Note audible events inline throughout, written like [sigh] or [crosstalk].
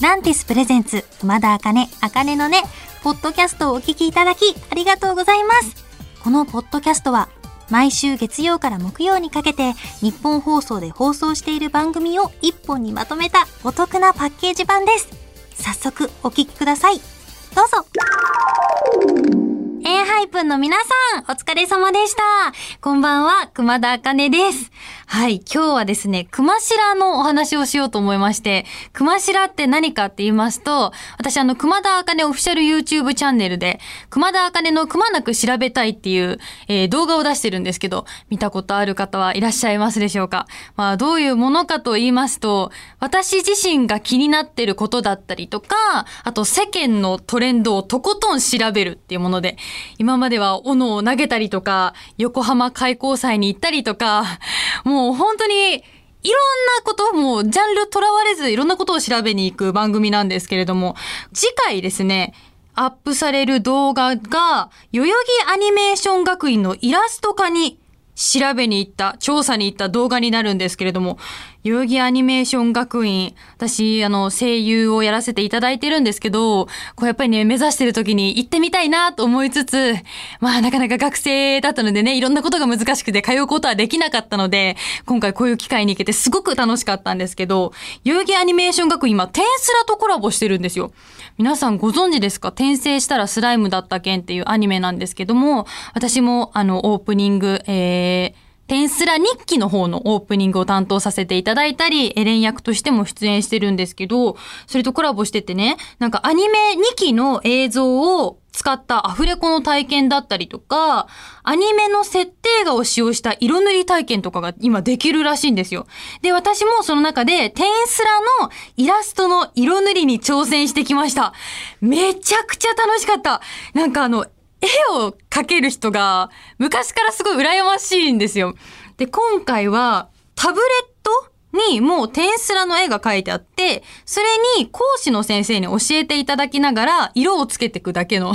ランティスプレゼンツ、まだあかね、あかねのね、ポッドキャストをお聞きいただき、ありがとうございます。このポッドキャストは、毎週月曜から木曜にかけて、日本放送で放送している番組を一本にまとめたお得なパッケージ版です。早速、お聞きください。どうぞ。エンハイプンの皆さん、お疲れ様でした。こんばんは、熊田茜です。はい、今日はですね、熊白のお話をしようと思いまして、熊白って何かって言いますと、私あの、熊田茜オフィシャル YouTube チャンネルで、熊田茜のくまなく調べたいっていう、えー、動画を出してるんですけど、見たことある方はいらっしゃいますでしょうか？まあ、どういうものかと言いますと、私自身が気になってることだったりとか、あと世間のトレンドをとことん調べるっていうもので、今までは斧を投げたりとか、横浜開港祭に行ったりとか、もう本当に、いろんなこともうジャンルとらわれずいろんなことを調べに行く番組なんですけれども、次回ですね、アップされる動画が、代々木アニメーション学院のイラスト化に調べに行った、調査に行った動画になるんですけれども、代々木アニメーション学院、私、あの、声優をやらせていただいてるんですけど、こうやっぱりね、目指してる時に行ってみたいなと思いつつ、まあなかなか学生だったのでね、いろんなことが難しくて通うことはできなかったので、今回こういう機会に行けてすごく楽しかったんですけど、代々木アニメーション学院今、テンスラとコラボしてるんですよ。皆さんご存知ですか？転生したらスライムだった件っていうアニメなんですけども、私もあの、オープニング、えー、テンスラ日記の方のオープニングを担当させていただいたり、エレン役としても出演してるんですけど、それとコラボしててね、なんかアニメ2期の映像を使ったアフレコの体験だったりとか、アニメの設定画を使用した色塗り体験とかが今できるらしいんですよ。で、私もその中で、テンスラのイラストの色塗りに挑戦してきました。めちゃくちゃ楽しかった。なんかあの、絵を描ける人が昔からすごい羨ましいんですよ。で、今回はタブレットにもうテンスラの絵が描いてあって、それに講師の先生に教えていただきながら色をつけていくだけの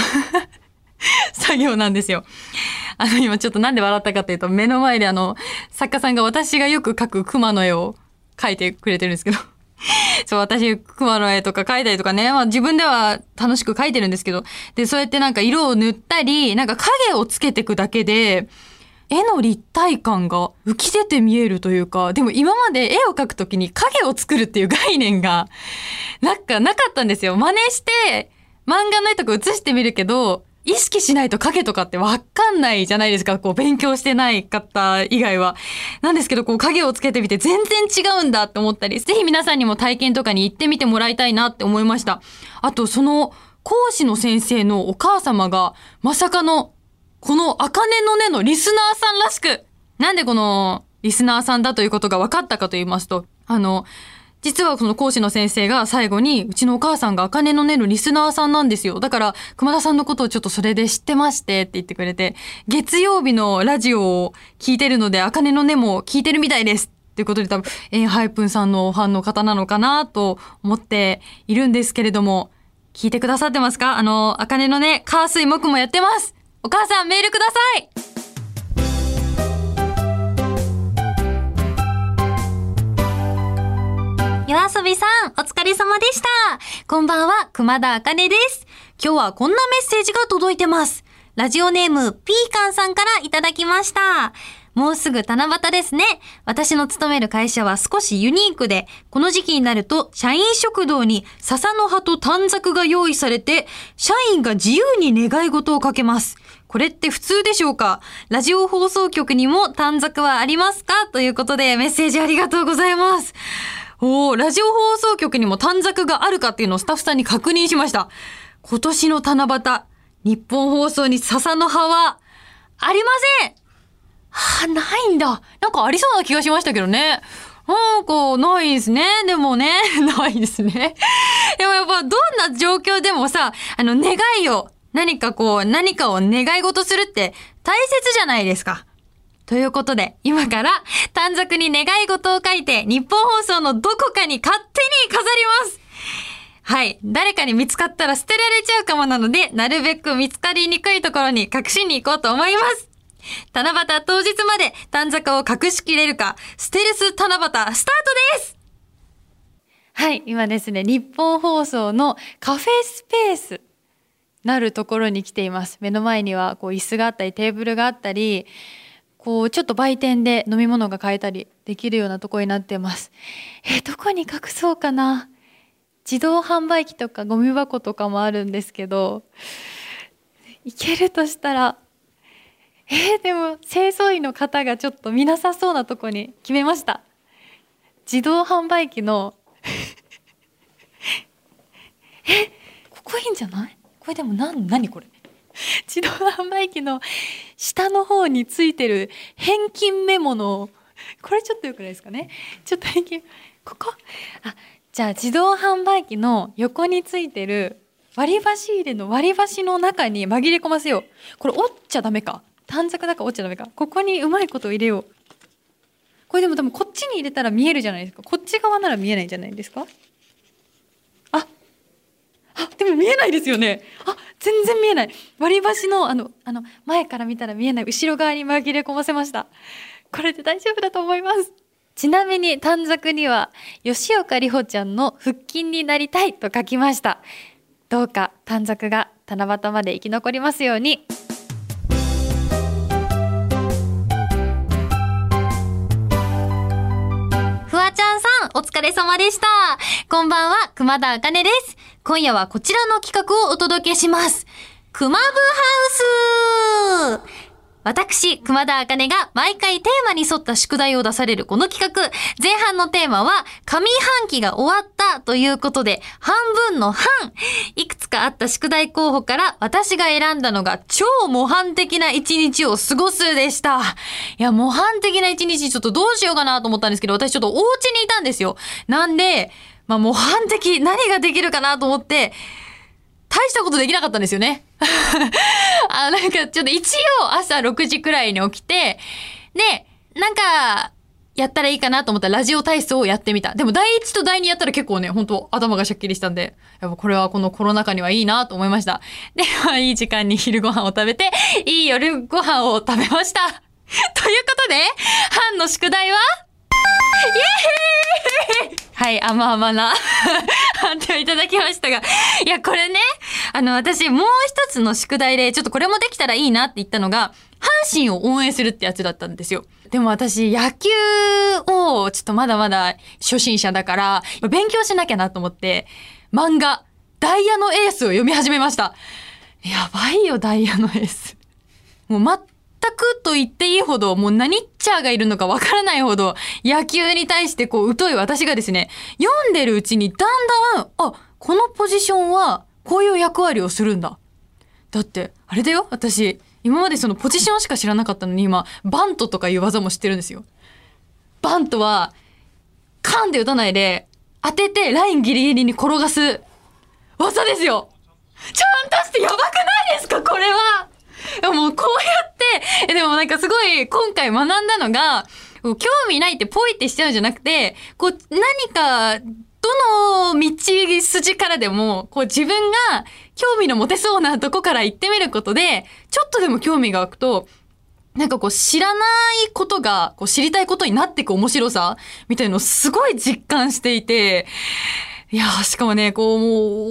[laughs] 作業なんですよ。あの、今ちょっとなんで笑ったかというと、目の前であの、作家さんが私がよく描く熊の絵を描いてくれてるんですけど [laughs] そう、私、熊の絵とか描いたりとかね、まあ自分では楽しく描いてるんですけど、で、そうやってなんか色を塗ったり、なんか影をつけていくだけで、絵の立体感が浮き出て見えるというか、でも今まで絵を描くときに影を作るっていう概念が、なんかなかったんですよ。真似して、漫画の絵とか写してみるけど、意識しないと影とかってわかんないじゃないですか。こう勉強してない方以外は。なんですけど、こう影をつけてみて全然違うんだって思ったり、ぜひ皆さんにも体験とかに行ってみてもらいたいなって思いました。あと、その講師の先生のお母様が、まさかの、この茜の根のリスナーさんらしく、なんでこのリスナーさんだということが分かったかと言いますと、あの、実はその講師の先生が最後に、うちのお母さんが茜の音のリスナーさんなんですよ。だから、熊田さんのことをちょっとそれで知ってましてって言ってくれて、月曜日のラジオを聞いてるので、茜の音も聞いてるみたいです。ということで多分、エンハイプンさんのファンの方なのかなと思っているんですけれども、聞いてくださってますか？あの、茜のね、カースイ木もやってますお母さんメールください夜遊びさん、お疲れ様でした。こんばんは、熊田茜です。今日はこんなメッセージが届いてます。ラジオネーム、ピーカンさんからいただきました。もうすぐ七夕ですね。私の勤める会社は少しユニークで、この時期になると、社員食堂に笹の葉と短冊が用意されて、社員が自由に願い事をかけます。これって普通でしょうか？ラジオ放送局にも短冊はありますか？ということでメッセージありがとうございます。おー、ラジオ放送局にも短冊があるかっていうのをスタッフさんに確認しました。今年の七夕、日本放送に笹の葉は、ありませんはあ、ないんだ。なんかありそうな気がしましたけどね。なんか、ないですね。でもね、[laughs] ないですね。でもやっぱ、どんな状況でもさ、あの、願いを、何かこう、何かを願い事するって大切じゃないですか。ということで、今から短冊に願い事を書いて日本放送のどこかに勝手に飾りますはい。誰かに見つかったら捨てられちゃうかもなので、なるべく見つかりにくいところに隠しに行こうと思います。七夕当日まで短冊を隠しきれるか、ステルス七夕スタートですはい、今ですね、日本放送のカフェスペースなるところに来ています。目の前にはこう椅子があったりテーブルがあったり、こうちょっと売店で飲み物が買えたりできるようなところになってます。えどこに隠そうかな。自動販売機とかゴミ箱とかもあるんですけど、行けるとしたら、えー、でも清掃員の方がちょっと見なさそうなとこに決めました。自動販売機のえここいいんじゃない？これでも何何これ？自動販売機の下の方についてる返金メモのこれちょっとよくないですかね？[laughs] ちょっと返金ここ？あじゃあ自動販売機の横についてる割り箸入れの割り箸の中に紛れ込ませよう。これ折っちゃダメか？短冊だから折っちゃダメか？ここにうまいこと入れよう。これでも多分こっちに入れたら見えるじゃないですか。こっち側なら見えないんじゃないですか？ああでも見えないですよね。あ全然見えない。割り箸のあのあの前から見たら見えない。後ろ側に紛れ込ませました。これで大丈夫だと思います。ちなみに短冊には吉岡里帆ちゃんの腹筋になりたいと書きました。どうか短冊が七夕まで生き残りますように。フワちゃんさんお疲れ様でした。こんばんは、熊田茜です。今夜はこちらの企画をお届けします。熊部ハウス私、熊田茜が毎回テーマに沿った宿題を出されるこの企画。前半のテーマは、上半期が終わったということで、半分の半。いくつかあった宿題候補から私が選んだのが超模範的な一日を過ごすでした。いや、模範的な一日ちょっとどうしようかなと思ったんですけど、私ちょっとお家にいたんですよ。なんで、まあ模範的、何ができるかなと思って、大したことできなかったんですよね。[laughs] あ、なんかちょっと一応朝6時くらいに起きて、で、なんか、やったらいいかなと思ったらラジオ体操をやってみた。でも第一と第二やったら結構ね、本当頭がシャッキリしたんで、やっぱこれはこのコロナ禍にはいいなと思いました。で、まあいい時間に昼ご飯を食べて、いい夜ご飯を食べました。ということで、班の宿題は？はい、甘々な判定をいただきましたが。いや、これね、あの、私、もう一つの宿題で、ちょっとこれもできたらいいなって言ったのが、阪神を応援するってやつだったんですよ。でも私、野球を、ちょっとまだまだ初心者だから、勉強しなきゃなと思って、漫画、ダイヤのエースを読み始めました。やばいよ、ダイヤのエース。もうくと言っていいほど、もう何ッチャーがいるのかわからないほど、野球に対してこう、疎い私がですね、読んでるうちにだんだん、あ、このポジションは、こういう役割をするんだ。だって、あれだよ、私、今までそのポジションしか知らなかったのに今、バントとかいう技も知ってるんですよ。バントは、カンって打たないで、当ててラインギリギリに転がす技ですよちゃんとしてやばくないですかこれはもうこうやって、でもなんかすごい今回学んだのが、興味ないってポイってしちゃうんじゃなくて、こう何か、どの道筋からでも、こう自分が興味の持てそうなとこから行ってみることで、ちょっとでも興味が湧くと、なんかこう知らないことがこう知りたいことになっていく面白さみたいのをすごい実感していて、いやしかもね、こう、も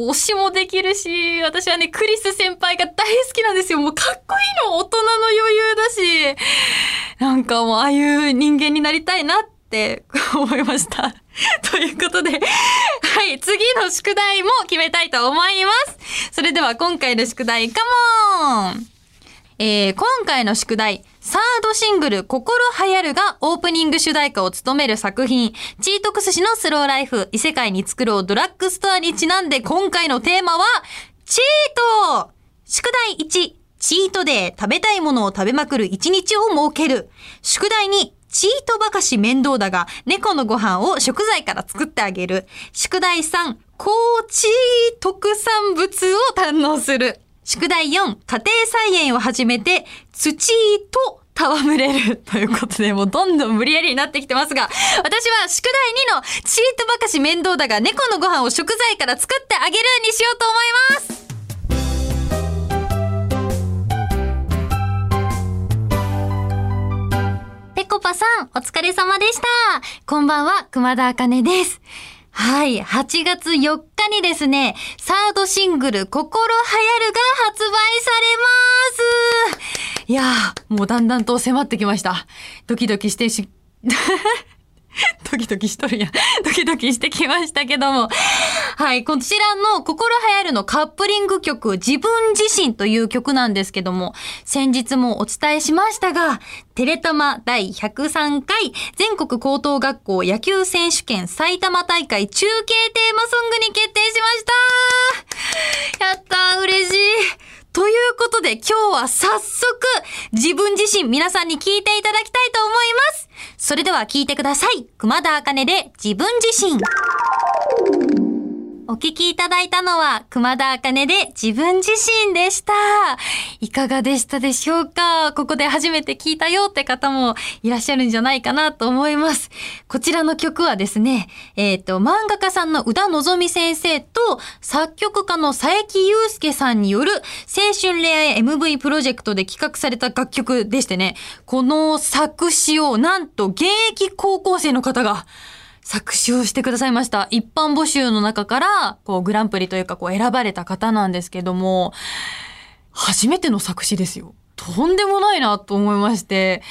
う、推しもできるし、私はね、クリス先輩が大好きなんですよ。もうかっこいいの、大人の余裕だし、なんかもう、ああいう人間になりたいなって思いました。[laughs] ということで、はい、次の宿題も決めたいと思います。それでは今回の宿題、カモンえー、今回の宿題、サードシングル、心流行るがオープニング主題歌を務める作品、チートクス氏のスローライフ、異世界に作ろうドラッグストアにちなんで今回のテーマは、チート宿題1、チートデー、食べたいものを食べまくる1日を設ける。宿題2、チートばかし面倒だが、猫のご飯を食材から作ってあげる。宿題3、高知特産物を堪能する。宿題4、家庭菜園を始めて、土と戯れる [laughs] ということで、もうどんどん無理やりになってきてますが、私は宿題2のチートばかし面倒だが猫のご飯を食材から作ってあげるにしようと思います。ぺこぱさん、お疲れ様でした。こんばんは、熊田茜です。はい。8月4日にですね、サードシングル、心流行るが発売されます。いやー、もうだんだんと迫ってきました。ドキドキしてし、[laughs] [laughs] ドキドキしとるやん。ドキドキしてきましたけども。はい。こちらの心流行るのカップリング曲、自分自身という曲なんですけども、先日もお伝えしましたが、テレタマ第103回全国高等学校野球選手権埼玉大会中継テーマソングに決定しましたやったー嬉しいということで今日は早速自分自身皆さんに聞いていただきたいと思います。それでは聞いてください。熊田茜で自分自身。お聞きいただいたのは熊田茜で自分自身でした。いかがでしたでしょうか？ここで初めて聞いたよって方もいらっしゃるんじゃないかなと思います。こちらの曲はですね、えっ、と、漫画家さんの宇田のぞみ先生と作曲家の佐伯祐介さんによる青春恋愛 MV プロジェクトで企画された楽曲でしてね、この作詞をなんと現役高校生の方が作詞をしてくださいました。一般募集の中から、こう、グランプリというか、こう、選ばれた方なんですけども、初めての作詞ですよ。とんでもないなと思いまして、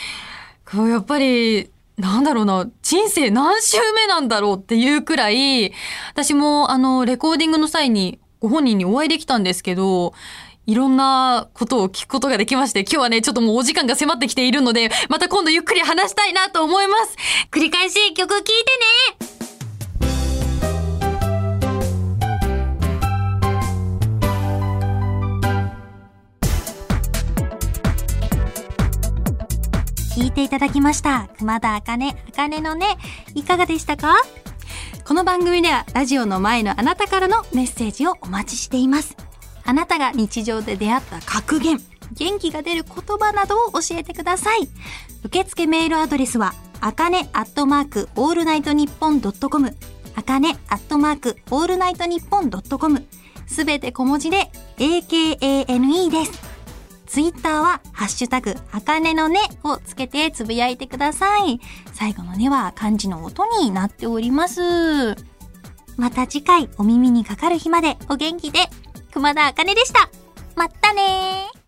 こう、やっぱり、なんだろうな、人生何周目なんだろうっていうくらい、私も、あの、レコーディングの際に、ご本人にお会いできたんですけど、いろんなことを聞くことができまして、今日はね、ちょっともうお時間が迫ってきているので、また今度ゆっくり話したいなと思います。繰り返し曲聴いてね聞いていただきました。熊田茜、茜のね、いかがでしたか？この番組ではラジオの前のあなたからのメッセージをお待ちしています。あなたが日常で出会った格言、元気が出る言葉などを教えてください。受付メールアドレスは、あかねアットマークオールナイトニッポンドットコム、あかねアットマークオールナイトニッポンドットコム、すべて小文字で AKANE です。ツイッターは、ハッシュタグ、あかねのねをつけてつぶやいてください。最後のねは漢字の音になっております。また次回お耳にかかる日までお元気で、熊田茜でした。まったねー。